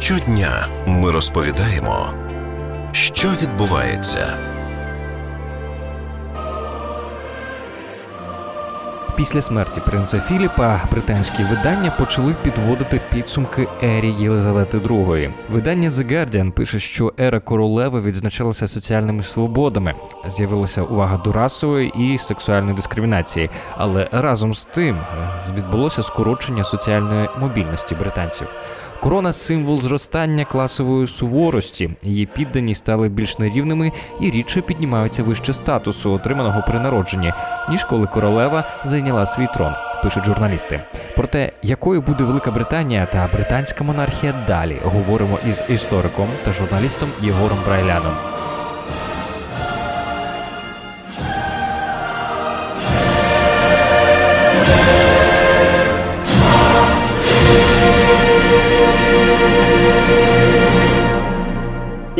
Щодня ми розповідаємо, що відбувається. Після смерті принца Філіпа британські видання почали підводити підсумки ері Єлизавети II. Видання The Guardian пише, що ера королеви відзначалася соціальними свободами, з'явилася увага до расової і сексуальної дискримінації, але разом з тим е, відбулося скорочення соціальної мобільності британців. Корона символ зростання класової суворості. Її піддані стали більш нерівними і рідше піднімаються вище статусу, отриманого при народженні, ніж коли королева зайняла свій трон. Пишуть журналісти. Про те, якою буде Велика Британія та британська монархія далі, говоримо із істориком та журналістом Єгором Брайляном.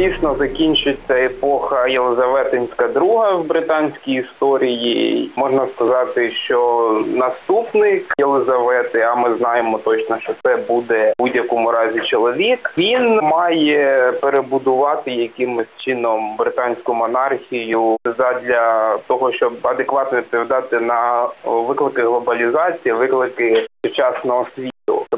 Дійсно закінчується епоха Єлизаветинська II в британській історії. Можна сказати, що наступник Єлизавети, а ми знаємо точно, що це буде в будь-якому разі чоловік. Він має перебудувати якимось чином британську монархію задля того, щоб адекватно відповідати на виклики глобалізації, виклики сучасного світу.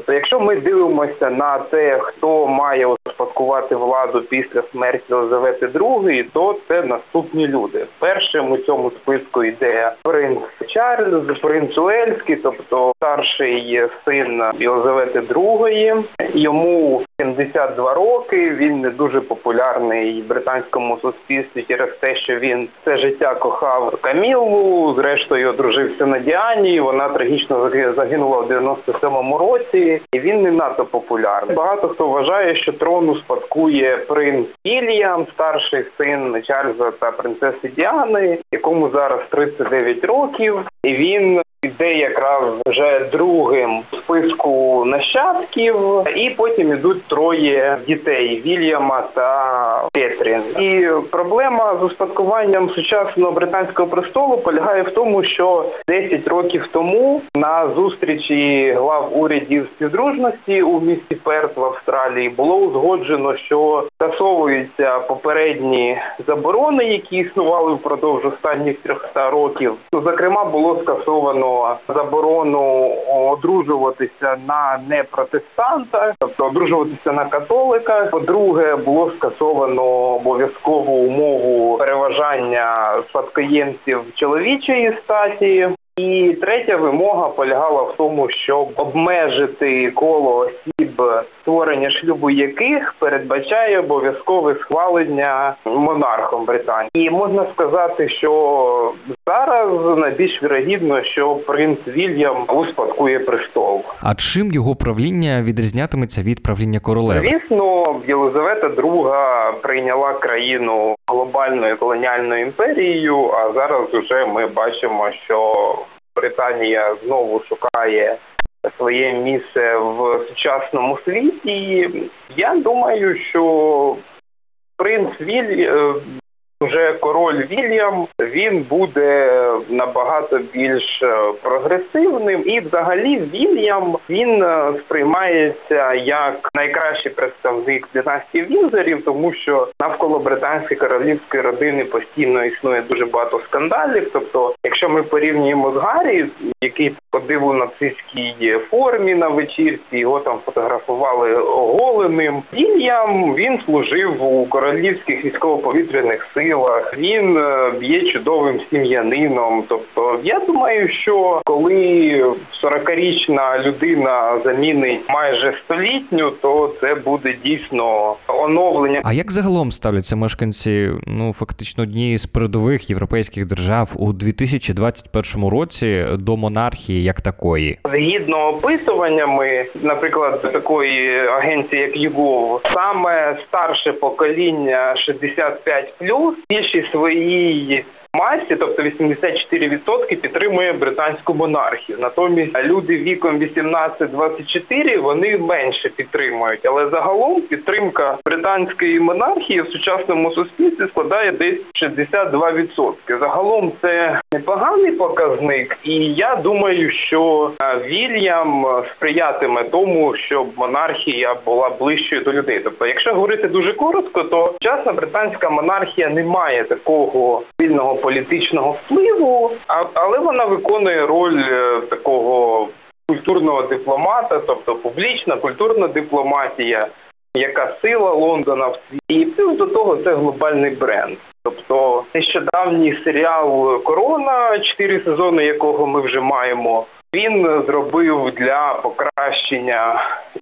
Тобто, якщо ми дивимося на те, хто має успадкувати владу після смерті Елизавети II, то це наступні люди. Першим у цьому списку йде принц Чарльз, принц Уельський, тобто старший син Єлизавети II. Йому 72 роки, він не дуже популярний в британському суспільстві через те, що він все життя кохав Камілу, зрештою одружився на Діані, вона трагічно загинула в 97-му році, і він не надто популярний. Багато хто вважає, що трон успадкує принц Вільям, старший син Чарльза та принцеси Діани, якому зараз 39 років, і він Іде якраз вже другим в списку нащадків, і потім ідуть троє дітей Вільяма та Кетрін. І проблема з успадкуванням сучасного британського престолу полягає в тому, що 10 років тому на зустрічі глав урядів співдружності у місті Перт в Австралії було узгоджено, що скасовуються попередні заборони, які існували впродовж останніх 300 років. Зокрема, було скасовано заборону одружуватися на непротестанта, тобто одружуватися на католика. По-друге, було скасовано обов'язкову умову переважання спадкоємців чоловічої статі. І третя вимога полягала в тому, щоб обмежити коло осіб, створення шлюбу яких передбачає обов'язкове схвалення монархом Британії. І можна сказати, що зараз найбільш вірогідно, що принц Вільям успадкує престол. А чим його правління відрізнятиметься від правління королеви? Звісно, Єлизавета II прийняла країну глобальною колоніальною імперією, а зараз вже ми бачимо, що Британія знову шукає своє місце в сучасному світі. Я думаю, що принц Віль вже король Вільям, він буде набагато більш е, прогресивним і взагалі Вільям він е, сприймається як найкращий представник династії Вінзорів, тому що навколо британської королівської родини постійно існує дуже багато скандалів. Тобто, якщо ми порівнюємо з Гаррі, який ходив у нацистській формі на вечірці, його там фотографували оголеним, Вільям він служив у королівських військово-повітряних силах, він е, є чудовим сім'янином. Тобто я думаю, що коли 40-річна людина замінить майже столітню, то це буде дійсно оновлення. А як загалом ставляться мешканці ну фактично однієї з передових європейських держав у 2021 році до монархії як такої? Згідно опитуваннями, наприклад, такої агенції, як ЮГОВ, саме старше покоління 65+, більшість своїй масі, тобто 84% підтримує британську монархію. Натомість люди віком 18-24 вони менше підтримують. Але загалом підтримка британської монархії в сучасному суспільстві складає десь 62%. Загалом це непоганий показник, і я думаю, що е, Вільям сприятиме тому, щоб монархія була ближчою до людей. Тобто, якщо говорити дуже коротко, то сучасна британська монархія не має такого сильного політичного впливу, але вона виконує роль е, такого культурного дипломата, тобто публічна культурна дипломатія, яка сила Лондона в світі. І плюс до того це глобальний бренд. Тобто нещодавній серіал Корона, чотири сезони якого ми вже маємо, він зробив для покращення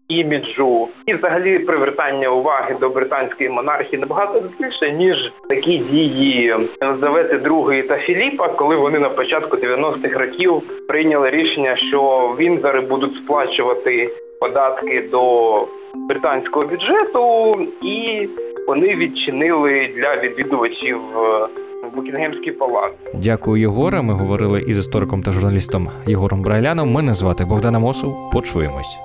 іміджу і взагалі привертання уваги до британської монархії набагато більше, ніж такі дії Єлизавети II та Філіпа, коли вони на початку 90-х років прийняли рішення, що Вінзори будуть сплачувати податки до британського бюджету і вони відчинили для відвідувачів Букінгемський палац. Дякую, Єгоре. Ми говорили із істориком та журналістом Єгором Брайляном. Мене звати Богдана Мосов. Почуємось.